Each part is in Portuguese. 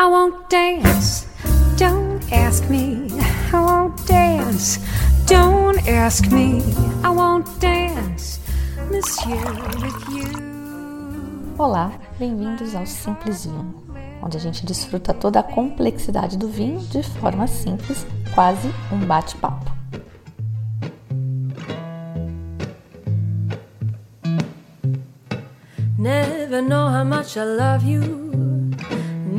I won't dance. Don't ask me. I won't dance. Don't ask me. I won't dance, monsieur, with you. Olá, bem-vindos ao Simples Vinho, onde a gente desfruta toda a complexidade do vinho de forma simples, quase um bate-papo. Never know how much I love you.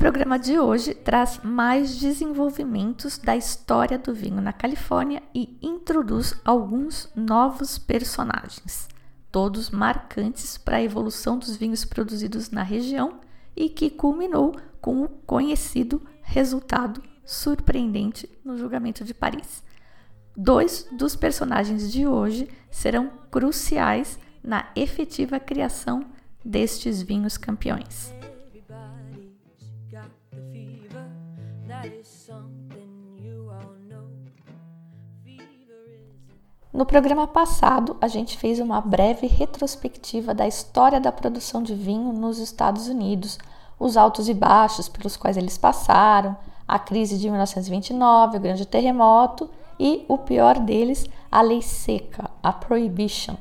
Programa de hoje traz mais desenvolvimentos da história do vinho na Califórnia e introduz alguns novos personagens, todos marcantes para a evolução dos vinhos produzidos na região e que culminou com o conhecido resultado surpreendente no julgamento de Paris. Dois dos personagens de hoje serão cruciais na efetiva criação destes vinhos campeões. No programa passado, a gente fez uma breve retrospectiva da história da produção de vinho nos Estados Unidos, os altos e baixos pelos quais eles passaram, a crise de 1929, o grande terremoto e, o pior deles, a lei seca, a Prohibition.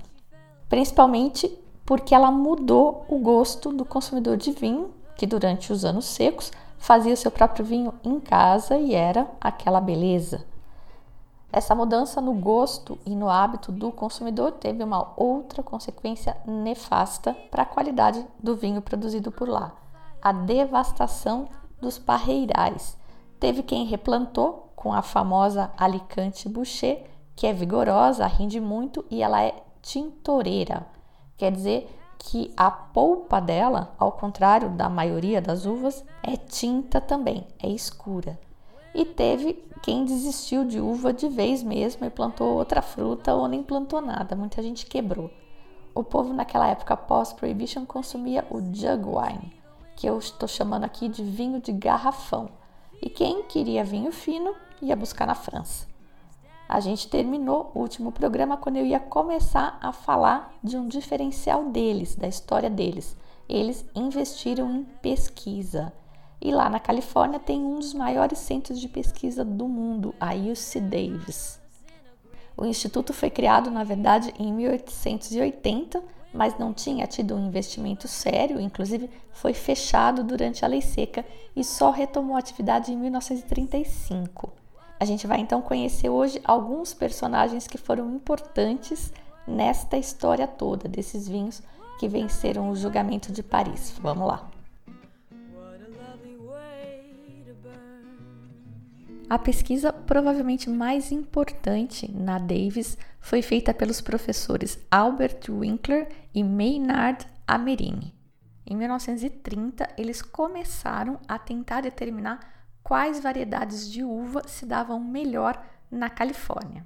Principalmente porque ela mudou o gosto do consumidor de vinho, que durante os anos secos fazia o seu próprio vinho em casa e era aquela beleza. Essa mudança no gosto e no hábito do consumidor teve uma outra consequência nefasta para a qualidade do vinho produzido por lá: a devastação dos parreirais. Teve quem replantou com a famosa Alicante Boucher, que é vigorosa, rende muito e ela é tintoreira. Quer dizer que a polpa dela, ao contrário da maioria das uvas, é tinta também, é escura. E teve quem desistiu de uva de vez mesmo e plantou outra fruta ou nem plantou nada, muita gente quebrou. O povo naquela época pós-prohibition consumia o jug wine, que eu estou chamando aqui de vinho de garrafão. E quem queria vinho fino ia buscar na França. A gente terminou o último programa quando eu ia começar a falar de um diferencial deles, da história deles. Eles investiram em pesquisa. E lá na Califórnia tem um dos maiores centros de pesquisa do mundo, a UC Davis. O instituto foi criado, na verdade, em 1880, mas não tinha tido um investimento sério, inclusive foi fechado durante a Lei Seca e só retomou atividade em 1935. A gente vai então conhecer hoje alguns personagens que foram importantes nesta história toda desses vinhos que venceram o julgamento de Paris. Vamos lá. A pesquisa provavelmente mais importante na Davis foi feita pelos professores Albert Winkler e Maynard Amerine. Em 1930, eles começaram a tentar determinar quais variedades de uva se davam melhor na Califórnia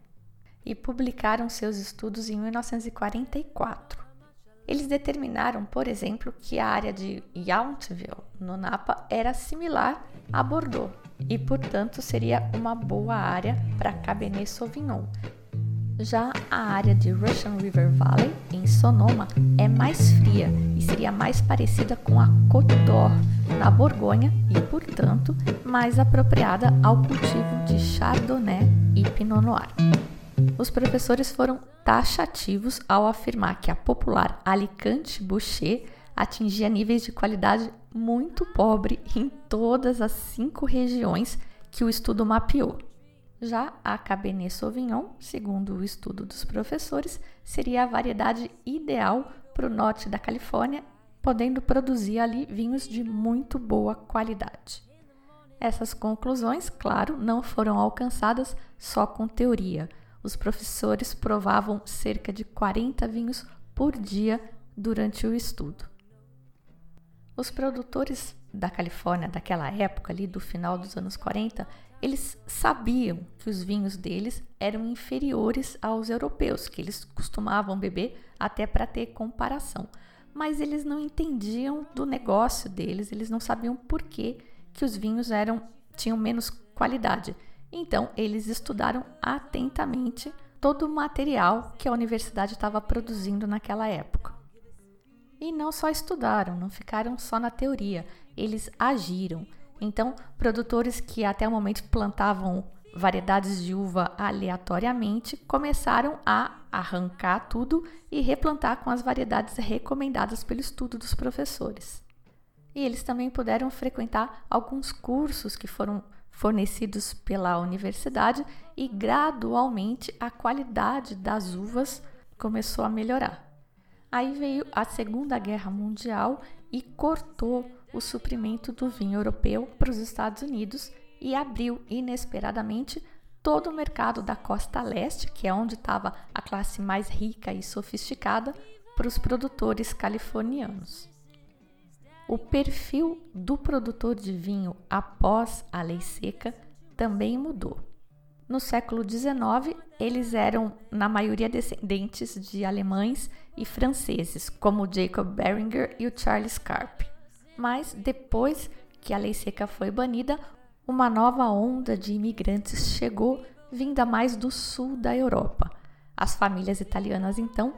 e publicaram seus estudos em 1944. Eles determinaram, por exemplo, que a área de Yountville, no Napa, era similar a Bordeaux e, portanto, seria uma boa área para Cabernet Sauvignon. Já a área de Russian River Valley, em Sonoma, é mais fria e seria mais parecida com a Côte d'Or, na Borgonha, e, portanto, mais apropriada ao cultivo de Chardonnay e Pinot Noir. Os professores foram taxativos ao afirmar que a popular Alicante Boucher atingia níveis de qualidade muito pobre em todas as cinco regiões que o estudo mapeou. Já a Cabernet Sauvignon, segundo o estudo dos professores, seria a variedade ideal para o norte da Califórnia, podendo produzir ali vinhos de muito boa qualidade. Essas conclusões, claro, não foram alcançadas só com teoria. Os professores provavam cerca de 40 vinhos por dia durante o estudo. Os produtores da Califórnia daquela época, ali do final dos anos 40, eles sabiam que os vinhos deles eram inferiores aos europeus, que eles costumavam beber até para ter comparação. Mas eles não entendiam do negócio deles, eles não sabiam por que, que os vinhos eram tinham menos qualidade. Então, eles estudaram atentamente todo o material que a universidade estava produzindo naquela época. E não só estudaram, não ficaram só na teoria, eles agiram. Então, produtores que até o momento plantavam variedades de uva aleatoriamente começaram a arrancar tudo e replantar com as variedades recomendadas pelo estudo dos professores. E eles também puderam frequentar alguns cursos que foram fornecidos pela universidade e gradualmente a qualidade das uvas começou a melhorar. Aí veio a Segunda Guerra Mundial e cortou o suprimento do vinho europeu para os Estados Unidos e abriu inesperadamente todo o mercado da costa leste, que é onde estava a classe mais rica e sofisticada, para os produtores californianos. O perfil do produtor de vinho após a lei seca também mudou. No século XIX, eles eram, na maioria, descendentes de alemães e franceses, como Jacob Beringer e o Charles Carp. Mas depois que a lei seca foi banida, uma nova onda de imigrantes chegou, vinda mais do sul da Europa. As famílias italianas, então,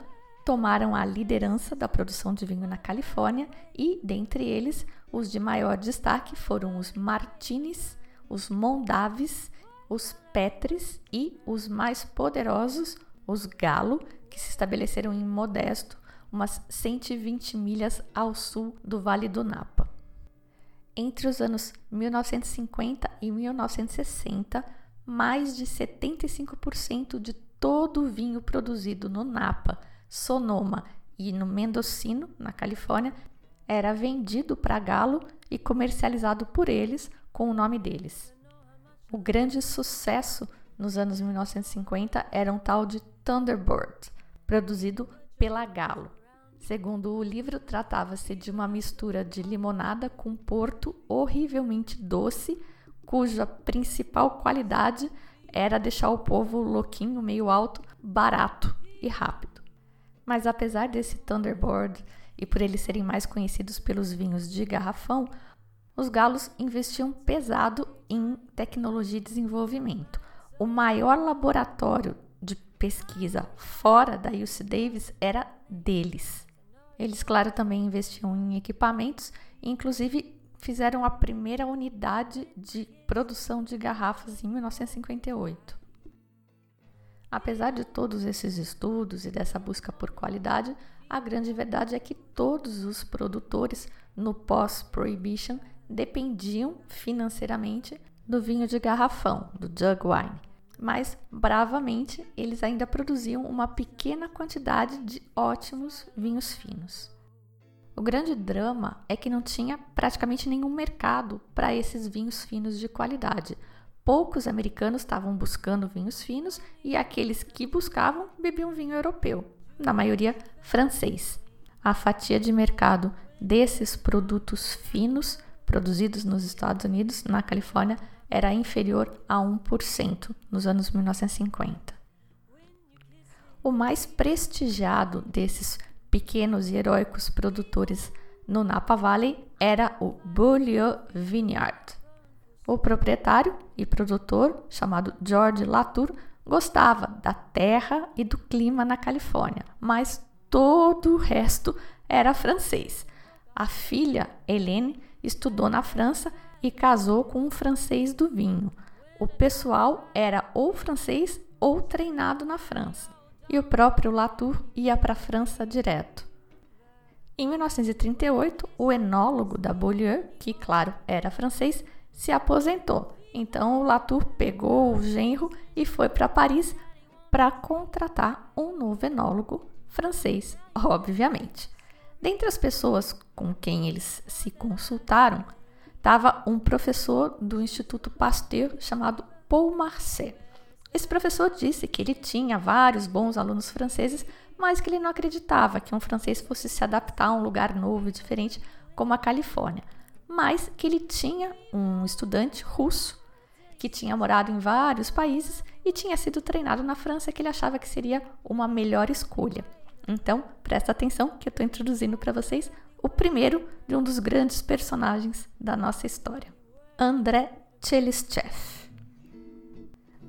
tomaram a liderança da produção de vinho na Califórnia e, dentre eles, os de maior destaque foram os Martinis, os Mondavis, os Petris e os mais poderosos, os Galo, que se estabeleceram em Modesto, umas 120 milhas ao sul do Vale do Napa. Entre os anos 1950 e 1960, mais de 75% de todo o vinho produzido no Napa Sonoma e no Mendocino, na Califórnia, era vendido para Galo e comercializado por eles com o nome deles. O grande sucesso nos anos 1950 era um tal de Thunderbird, produzido pela Galo. Segundo o livro, tratava-se de uma mistura de limonada com porto horrivelmente doce, cuja principal qualidade era deixar o povo louquinho, meio alto, barato e rápido. Mas apesar desse Thunderbird e por eles serem mais conhecidos pelos vinhos de garrafão, os galos investiam pesado em tecnologia e desenvolvimento. O maior laboratório de pesquisa fora da UC Davis era deles. Eles, claro, também investiam em equipamentos, inclusive fizeram a primeira unidade de produção de garrafas em 1958. Apesar de todos esses estudos e dessa busca por qualidade, a grande verdade é que todos os produtores no pós-prohibition dependiam financeiramente do vinho de garrafão, do jug wine. Mas, bravamente, eles ainda produziam uma pequena quantidade de ótimos vinhos finos. O grande drama é que não tinha praticamente nenhum mercado para esses vinhos finos de qualidade, Poucos americanos estavam buscando vinhos finos e aqueles que buscavam bebiam vinho europeu, na maioria francês. A fatia de mercado desses produtos finos produzidos nos Estados Unidos, na Califórnia, era inferior a 1% nos anos 1950. O mais prestigiado desses pequenos e heróicos produtores no Napa Valley era o Beaulieu Vineyard. O proprietário e produtor, chamado George Latour, gostava da terra e do clima na Califórnia, mas todo o resto era francês. A filha, Helene, estudou na França e casou com um francês do vinho. O pessoal era ou francês ou treinado na França. E o próprio Latour ia para a França direto. Em 1938, o enólogo da Beaulieu, que claro era francês, se aposentou. Então o Latour pegou o genro e foi para Paris para contratar um novo enólogo francês, obviamente. Dentre as pessoas com quem eles se consultaram, estava um professor do Instituto Pasteur chamado Paul Marcet. Esse professor disse que ele tinha vários bons alunos franceses, mas que ele não acreditava que um francês fosse se adaptar a um lugar novo e diferente como a Califórnia. Mas que ele tinha um estudante russo que tinha morado em vários países e tinha sido treinado na França que ele achava que seria uma melhor escolha. Então, presta atenção que eu estou introduzindo para vocês o primeiro de um dos grandes personagens da nossa história, André Tchelistchev.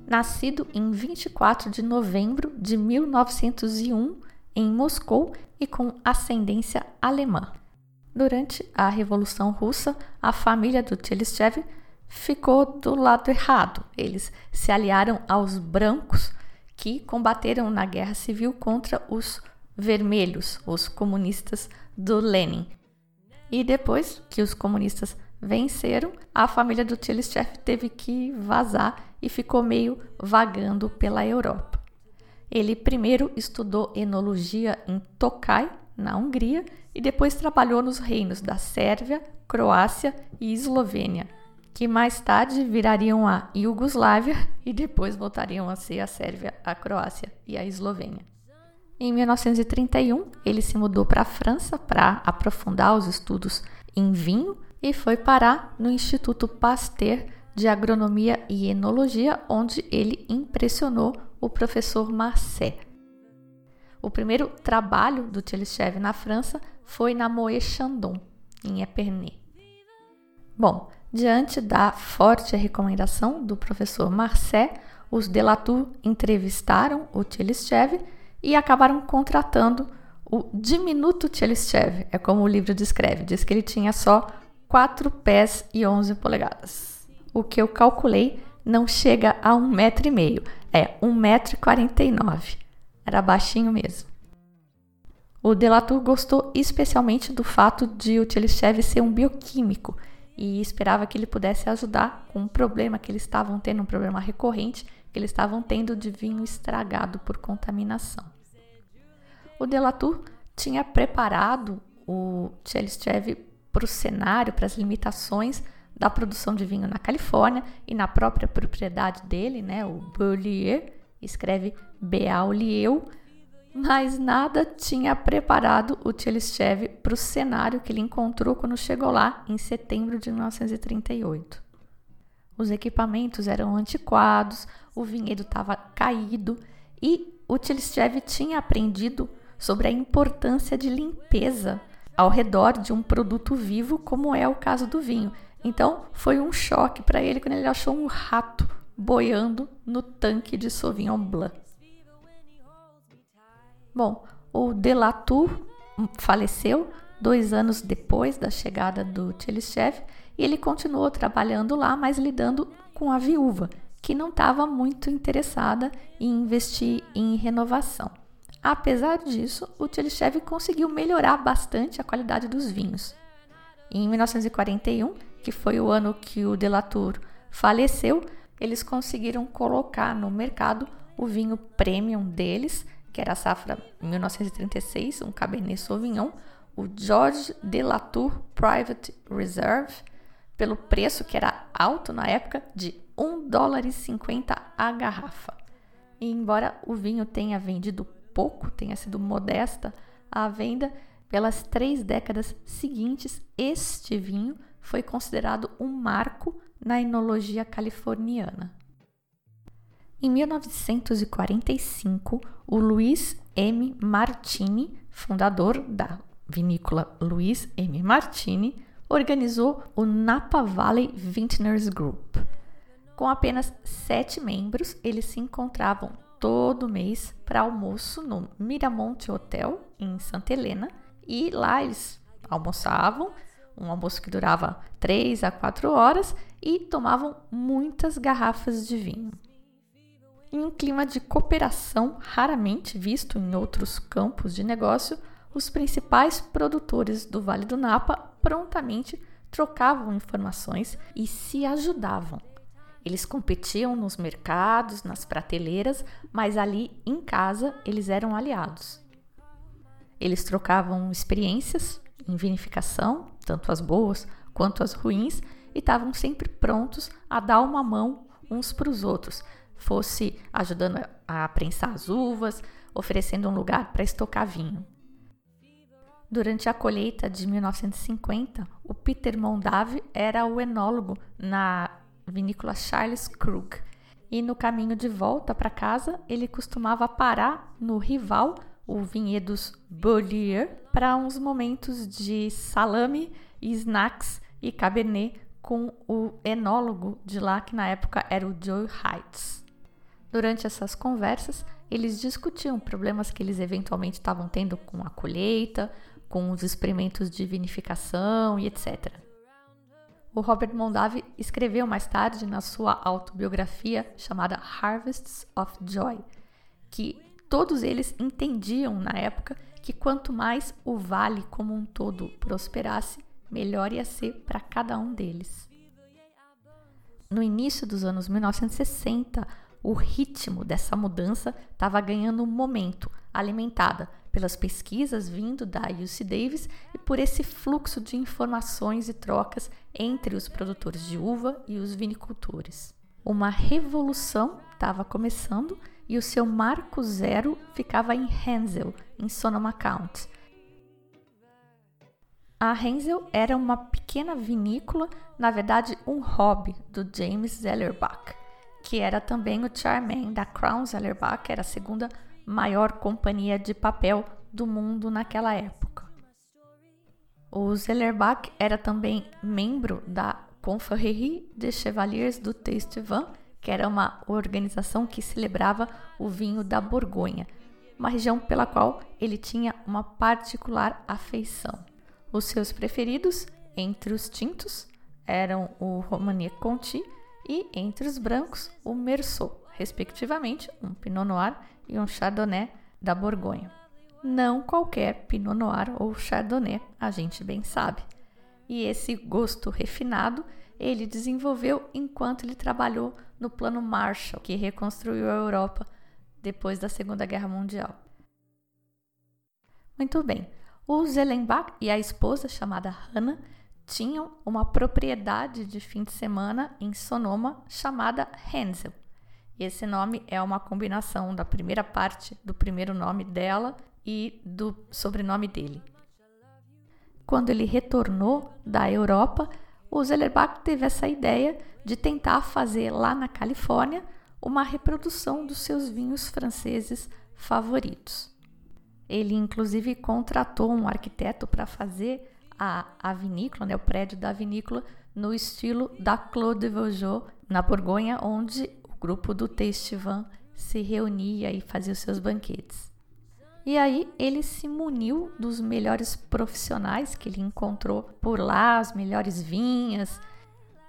Nascido em 24 de novembro de 1901 em Moscou e com ascendência alemã. Durante a Revolução Russa, a família do Tchelistchev ficou do lado errado. Eles se aliaram aos brancos que combateram na guerra civil contra os vermelhos, os comunistas do Lenin. E depois que os comunistas venceram, a família do Tchelistchev teve que vazar e ficou meio vagando pela Europa. Ele primeiro estudou enologia em Tokaj, na Hungria, e depois trabalhou nos reinos da Sérvia, Croácia e Eslovênia, que mais tarde virariam a Iugoslávia e depois voltariam a ser a Sérvia, a Croácia e a Eslovênia. Em 1931, ele se mudou para a França para aprofundar os estudos em vinho e foi parar no Instituto Pasteur de Agronomia e Enologia, onde ele impressionou o professor Marcet. O primeiro trabalho do Tchelistchev na França foi na Moët Chandon, em Epernay. Bom, diante da forte recomendação do professor Marcet, os Delatour entrevistaram o Tchelistchev e acabaram contratando o diminuto Tchelistchev, é como o livro descreve, diz que ele tinha só 4 pés e 11 polegadas. O que eu calculei não chega a um metro e meio, é 1,49m. Era baixinho mesmo. O Delatour gostou especialmente do fato de o Tchelistchev ser um bioquímico e esperava que ele pudesse ajudar com um problema que eles estavam tendo, um problema recorrente que eles estavam tendo de vinho estragado por contaminação. O Delatour tinha preparado o Tchelistchev para o cenário, para as limitações da produção de vinho na Califórnia e na própria propriedade dele, né, o Beaulieu, escreve Beaulieu, mas nada tinha preparado o Tchelistchev para o cenário que ele encontrou quando chegou lá em setembro de 1938. Os equipamentos eram antiquados, o vinhedo estava caído e o Tchelistchev tinha aprendido sobre a importância de limpeza ao redor de um produto vivo, como é o caso do vinho. Então, foi um choque para ele quando ele achou um rato boiando no tanque de Sauvignon Blanc. Bom, o Delatour faleceu dois anos depois da chegada do Tchelistchev e ele continuou trabalhando lá, mas lidando com a viúva, que não estava muito interessada em investir em renovação. Apesar disso, o Tchelistchev conseguiu melhorar bastante a qualidade dos vinhos. Em 1941, que foi o ano que o Delatour faleceu, eles conseguiram colocar no mercado o vinho premium deles, que era a safra 1936, um Cabernet Sauvignon, o George Delatour Private Reserve, pelo preço que era alto na época de 1 dólar e 50 a garrafa. E embora o vinho tenha vendido pouco, tenha sido modesta a venda, pelas três décadas seguintes, este vinho foi considerado um marco na enologia californiana. Em 1945, o Luiz M. Martini, fundador da vinícola Luiz M. Martini, organizou o Napa Valley Vintners Group. Com apenas sete membros, eles se encontravam todo mês para almoço no Miramonte Hotel, em Santa Helena, e lá eles almoçavam, um almoço que durava três a quatro horas, e tomavam muitas garrafas de vinho. Em um clima de cooperação raramente visto em outros campos de negócio, os principais produtores do Vale do Napa prontamente trocavam informações e se ajudavam. Eles competiam nos mercados, nas prateleiras, mas ali em casa eles eram aliados. Eles trocavam experiências em vinificação, tanto as boas quanto as ruins, e estavam sempre prontos a dar uma mão uns para os outros, fosse ajudando a prensar as uvas, oferecendo um lugar para estocar vinho. Durante a colheita de 1950, o Peter Mondave era o enólogo na vinícola Charles Krug. E no caminho de volta para casa, ele costumava parar no rival, o Vinhedos Beaulieu, para uns momentos de salame, snacks e cabernet com o enólogo de lá, que na época era o Joe Heights. Durante essas conversas, eles discutiam problemas que eles eventualmente estavam tendo com a colheita, com os experimentos de vinificação e etc. O Robert Mondavi escreveu mais tarde na sua autobiografia chamada Harvests of Joy que todos eles entendiam na época que quanto mais o vale como um todo prosperasse, melhor ia ser para cada um deles. No início dos anos 1960, o ritmo dessa mudança estava ganhando momento, alimentada pelas pesquisas vindo da UC Davis e por esse fluxo de informações e trocas entre os produtores de uva e os vinicultores. Uma revolução estava começando e o seu marco zero ficava em Hensel, em Sonoma County. A Hensel era uma pequena vinícola, na verdade um hobby do James Zellerbach que era também o chairman da Crown Zellerbach, que era a segunda maior companhia de papel do mundo naquela época. O Zellerbach era também membro da Confrérie des Chevaliers du Vin, que era uma organização que celebrava o vinho da Borgonha, uma região pela qual ele tinha uma particular afeição. Os seus preferidos entre os tintos eram o Romagné Conti e entre os brancos o Merceau, respectivamente um Pinot Noir e um Chardonnay da Borgonha. Não qualquer Pinot Noir ou Chardonnay, a gente bem sabe. E esse gosto refinado ele desenvolveu enquanto ele trabalhou no Plano Marshall, que reconstruiu a Europa depois da Segunda Guerra Mundial. Muito bem, o Zellenbach e a esposa chamada Hannah tinham uma propriedade de fim de semana em Sonoma chamada Hansel. E esse nome é uma combinação da primeira parte do primeiro nome dela e do sobrenome dele. Quando ele retornou da Europa, o Zellerbach teve essa ideia de tentar fazer lá na Califórnia uma reprodução dos seus vinhos franceses favoritos. Ele inclusive contratou um arquiteto para fazer a, a vinícola, né, o prédio da vinícola, no estilo da Clos de Vougeot, na Borgonha, onde o grupo do Testivan se reunia e fazia os seus banquetes. E aí ele se muniu dos melhores profissionais que ele encontrou por lá, as melhores vinhas,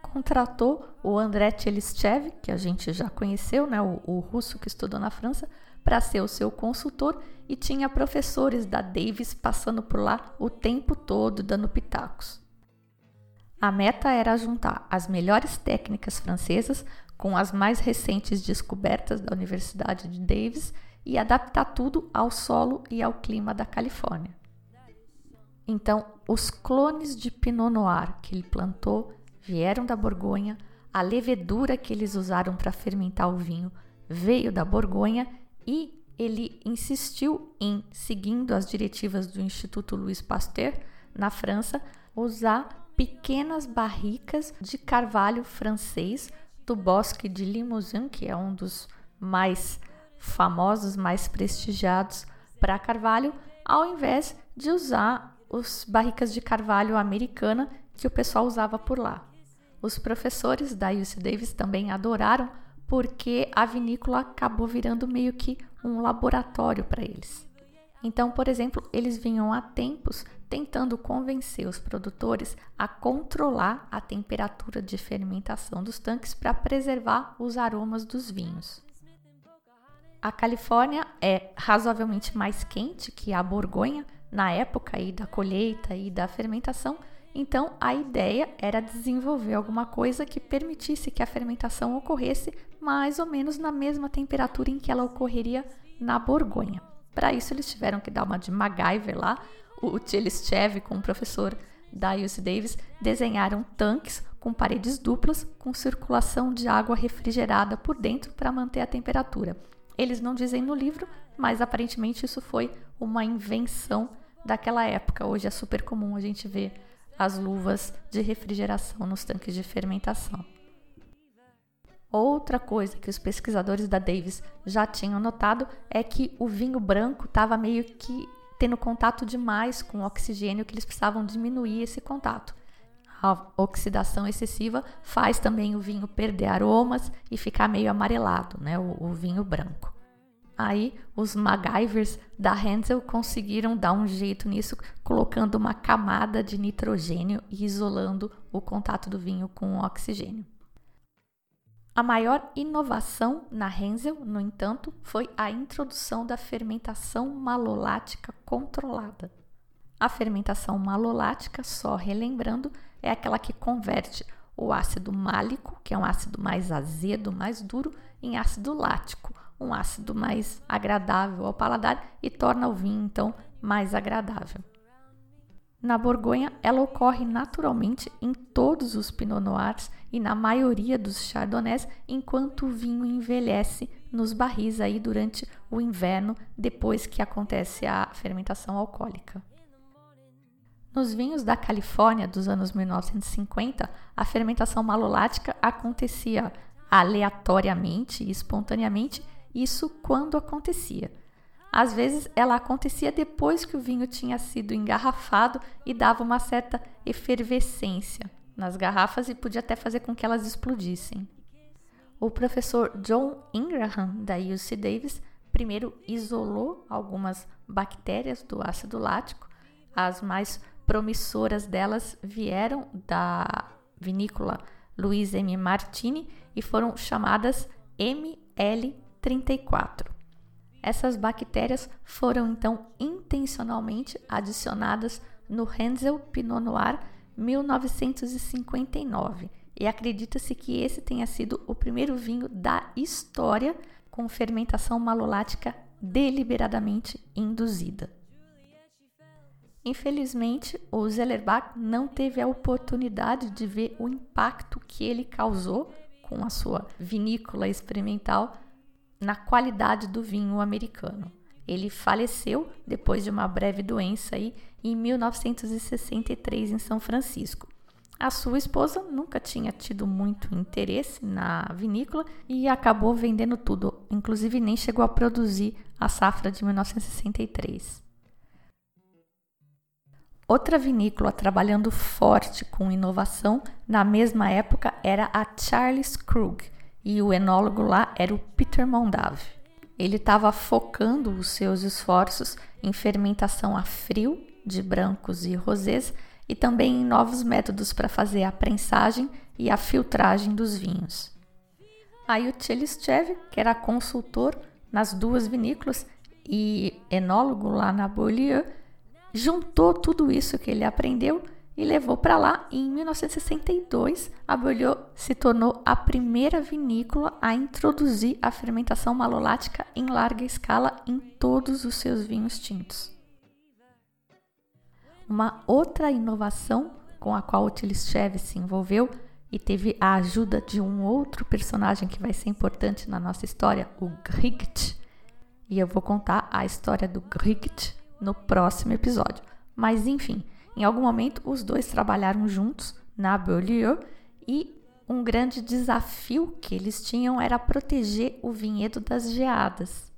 contratou o André Tchelischev, que a gente já conheceu, né, o, o russo que estudou na França, para ser o seu consultor e tinha professores da Davis passando por lá o tempo todo dando pitacos. A meta era juntar as melhores técnicas francesas com as mais recentes descobertas da Universidade de Davis e adaptar tudo ao solo e ao clima da Califórnia. Então, os clones de Pinot Noir que ele plantou vieram da Borgonha, a levedura que eles usaram para fermentar o vinho veio da Borgonha e ele insistiu em, seguindo as diretivas do Instituto Louis Pasteur, na França, usar pequenas barricas de carvalho francês do bosque de Limousin, que é um dos mais famosos, mais prestigiados para carvalho, ao invés de usar os barricas de carvalho americana que o pessoal usava por lá. Os professores da UC Davis também adoraram porque a vinícola acabou virando meio que um laboratório para eles. Então, por exemplo, eles vinham há tempos tentando convencer os produtores a controlar a temperatura de fermentação dos tanques para preservar os aromas dos vinhos. A Califórnia é razoavelmente mais quente que a Borgonha na época aí da colheita e da fermentação, então a ideia era desenvolver alguma coisa que permitisse que a fermentação ocorresse mais ou menos na mesma temperatura em que ela ocorreria na Borgonha. Para isso eles tiveram que dar uma de MacGyver lá, o Tchelischev com o professor da UC Davis desenharam tanques com paredes duplas com circulação de água refrigerada por dentro para manter a temperatura. Eles não dizem no livro, mas aparentemente isso foi uma invenção daquela época. Hoje é super comum a gente ver as luvas de refrigeração nos tanques de fermentação. Outra coisa que os pesquisadores da Davis já tinham notado é que o vinho branco estava meio que tendo contato demais com o oxigênio, que eles precisavam diminuir esse contato. A oxidação excessiva faz também o vinho perder aromas e ficar meio amarelado, né, o, o vinho branco. Aí os MacGyvers da Hansel conseguiram dar um jeito nisso, colocando uma camada de nitrogênio e isolando o contato do vinho com o oxigênio. A maior inovação na Hensel, no entanto, foi a introdução da fermentação malolática controlada. A fermentação malolática, só relembrando, é aquela que converte o ácido málico, que é um ácido mais azedo, mais duro, em ácido lático, um ácido mais agradável ao paladar e torna o vinho então mais agradável. Na Borgonha, ela ocorre naturalmente em todos os Pinot Noirs e na maioria dos Chardonnays, enquanto o vinho envelhece nos barris aí durante o inverno, depois que acontece a fermentação alcoólica. Nos vinhos da Califórnia dos anos 1950, a fermentação malolática acontecia aleatoriamente e espontaneamente isso quando acontecia. Às vezes ela acontecia depois que o vinho tinha sido engarrafado e dava uma certa efervescência nas garrafas e podia até fazer com que elas explodissem. O professor John Ingraham, da UC Davis, primeiro isolou algumas bactérias do ácido lático. As mais promissoras delas vieram da vinícola Luiz M. Martini e foram chamadas ML 34. Essas bactérias foram então intencionalmente adicionadas no Hensel Pinot Noir 1959 e acredita-se que esse tenha sido o primeiro vinho da história com fermentação malolática deliberadamente induzida. Infelizmente, o Zellerbach não teve a oportunidade de ver o impacto que ele causou com a sua vinícola experimental na qualidade do vinho americano. Ele faleceu depois de uma breve doença aí, em 1963 em São Francisco. A sua esposa nunca tinha tido muito interesse na vinícola e acabou vendendo tudo, inclusive nem chegou a produzir a safra de 1963. Outra vinícola trabalhando forte com inovação na mesma época era a Charles Krug, e o enólogo lá era o Peter Mondavi. Ele estava focando os seus esforços em fermentação a frio de brancos e rosés e também em novos métodos para fazer a prensagem e a filtragem dos vinhos. Aí o Tchelistchev, que era consultor nas duas vinícolas e enólogo lá na Beaulieu, juntou tudo isso que ele aprendeu e levou para lá. Em 1962, a Beaulieu se tornou a primeira vinícola a introduzir a fermentação malolática em larga escala em todos os seus vinhos tintos. Uma outra inovação com a qual o Tilistchev se envolveu e teve a ajuda de um outro personagem que vai ser importante na nossa história, o Gricht. E eu vou contar a história do Gricht no próximo episódio. Mas enfim, em algum momento, os dois trabalharam juntos na Beaulieu e um grande desafio que eles tinham era proteger o vinhedo das geadas.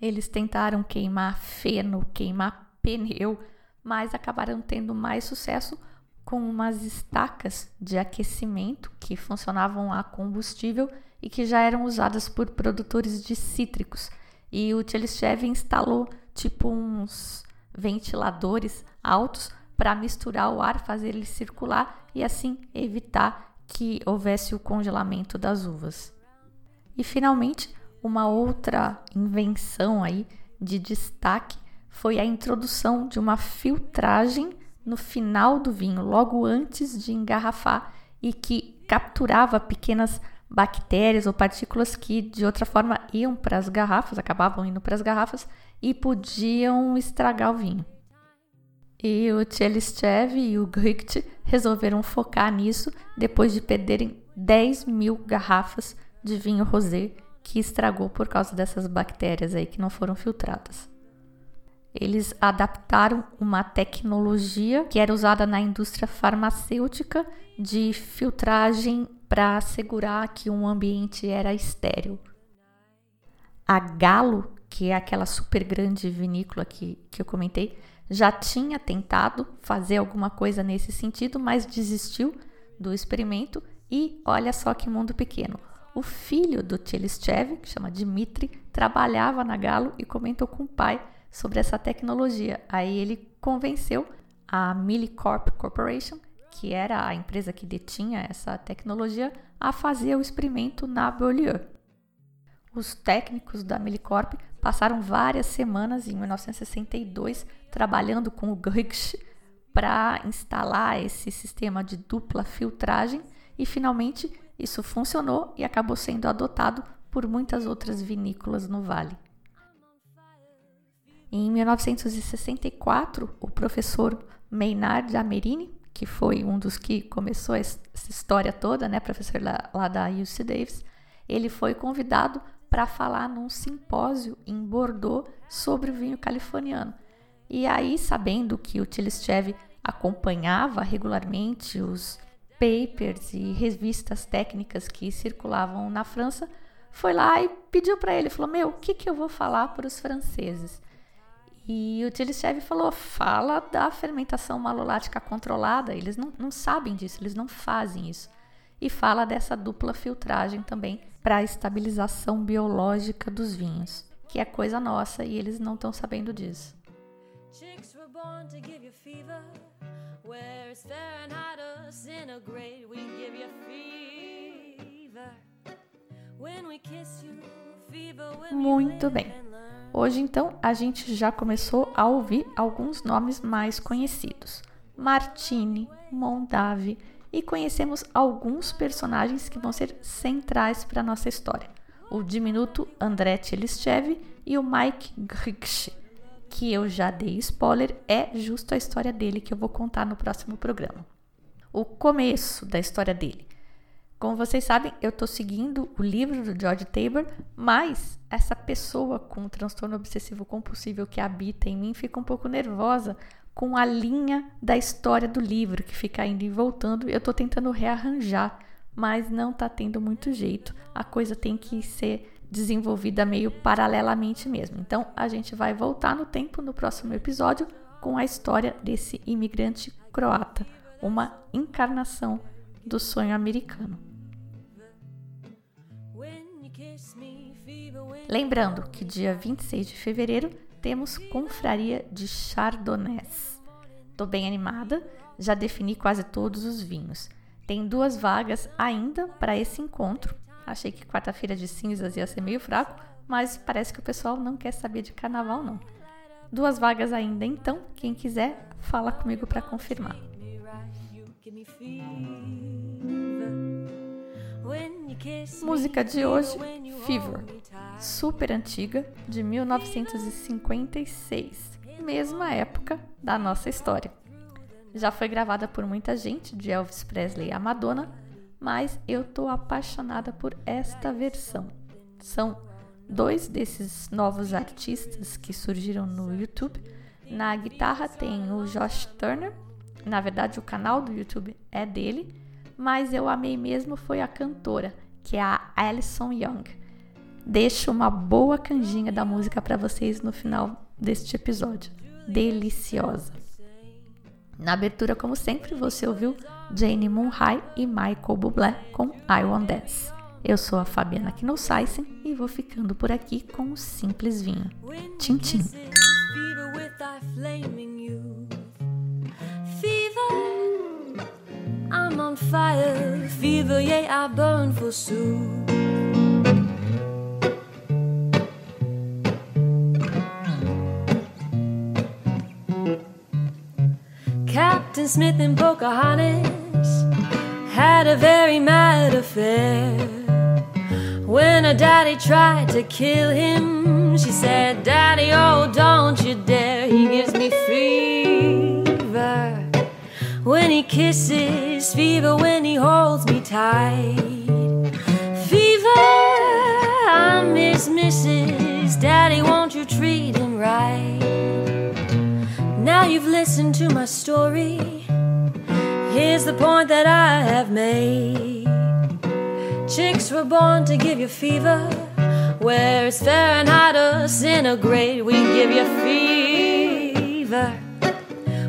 Eles tentaram queimar feno, queimar pneu, mas acabaram tendo mais sucesso com umas estacas de aquecimento que funcionavam a combustível e que já eram usadas por produtores de cítricos. E o Tchelistchev instalou tipo uns ventiladores altos para misturar o ar, fazer ele circular e assim evitar que houvesse o congelamento das uvas. E finalmente, uma outra invenção aí de destaque foi a introdução de uma filtragem no final do vinho, logo antes de engarrafar, e que capturava pequenas bactérias ou partículas que de outra forma iam para as garrafas, acabavam indo para as garrafas e podiam estragar o vinho. E o Tchelistchev e o Gricht resolveram focar nisso depois de perderem 10 mil garrafas de vinho rosé que estragou por causa dessas bactérias aí que não foram filtradas. eles adaptaram uma tecnologia que era usada na indústria farmacêutica de filtragem para assegurar que um ambiente era estéril. A Galo, que é aquela super grande vinícola que, que eu comentei, já tinha tentado fazer alguma coisa nesse sentido, mas desistiu do experimento e olha só que mundo pequeno. O filho do Tchelischev, que chama Dmitri, trabalhava na Galo e comentou com o pai sobre essa tecnologia. Aí ele convenceu a Millicorp Corporation, que era a empresa que detinha essa tecnologia, a fazer o experimento na Beaulieu. Os técnicos da Millicorp passaram várias semanas em 1962 trabalhando com o Grigsch para instalar esse sistema de dupla filtragem e finalmente isso funcionou e acabou sendo adotado por muitas outras vinícolas no vale. Em 1964, o professor Maynard Amerini, que foi um dos que começou essa história toda, né, professor lá, lá da UC Davis, ele foi convidado para falar num simpósio em Bordeaux sobre o vinho californiano. E aí, sabendo que o Tilistchev acompanhava regularmente os papers e revistas técnicas que circulavam na França, foi lá e pediu para ele, falou: "Meu, o que que eu vou falar para os franceses?" E o Tilistchev falou: "Fala da fermentação malolática controlada, eles não, não sabem disso, eles não fazem isso." E fala dessa dupla filtragem também para a estabilização biológica dos vinhos, que é coisa nossa e eles não estão sabendo disso. Chicks were born to give you fever. Where it's Fahrenheit or centigrade, we give you fever. When we kiss you, fever Muito bem. Hoje então a gente já começou a ouvir alguns nomes mais conhecidos. Martini, Mondave e conhecemos alguns personagens que vão ser centrais para a nossa história. O diminuto André Tchelischev e o Mike Grigsch que eu já dei spoiler, é justo a história dele que eu vou contar no próximo programa. O começo da história dele. Como vocês sabem, eu estou seguindo o livro do George Tabor, mas essa pessoa com transtorno obsessivo compulsivo que habita em mim fica um pouco nervosa com a linha da história do livro que fica indo e voltando. Eu estou tentando rearranjar, mas não está tendo muito jeito. A coisa tem que ser desenvolvida meio paralelamente mesmo. Então, a gente vai voltar no tempo no próximo episódio com a história desse imigrante croata, uma encarnação do sonho americano. Lembrando que dia 26 de fevereiro temos confraria de Chardonnays. Tô bem animada, já defini quase todos os vinhos. Tem duas vagas ainda para esse encontro, Achei que quarta-feira de cinzas ia ser meio fraco, mas parece que o pessoal não quer saber de carnaval não. Duas vagas ainda, então, quem quiser, fala comigo para confirmar. Música de hoje, Fever, super antiga, de 1956, mesma época da nossa história. Já foi gravada por muita gente, de Elvis Presley a Madonna, mas eu tô apaixonada por esta versão. São dois desses novos artistas que surgiram no YouTube. Na guitarra tem o Josh Turner, na verdade o canal do YouTube é dele, mas eu amei mesmo foi a cantora, que é a Alison Young. Deixo uma boa canjinha da música para vocês no final deste episódio. Deliciosa. Na abertura, como sempre, você ouviu Jane Monhai e Michael Bublé com I Want Dance. Eu sou a Fabiana Knossaisen e vou ficando por aqui com um simples vinho. Tchim, tchim. I'm on fire, fever, yeah, I burn for soup. Captain Smith and Pocahontas had a very mad affair. When her daddy tried to kill him, she said, Daddy, oh, don't you dare. He gives me fever when he kisses, fever when he holds me tight. Fever, I miss Mrs. Daddy, won't you treat him right? Now you've listened to my story, here's the point that I have made. Chicks were born to give you fever, where it's Fahrenheit or centigrade, we give you fever.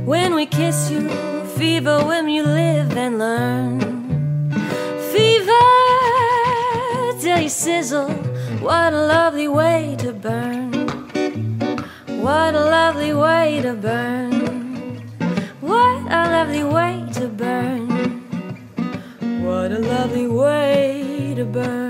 When we kiss you, fever when you live and learn. Fever till you sizzle, what a lovely way to burn. What a lovely way to burn. What a lovely way to burn. What a lovely way to burn.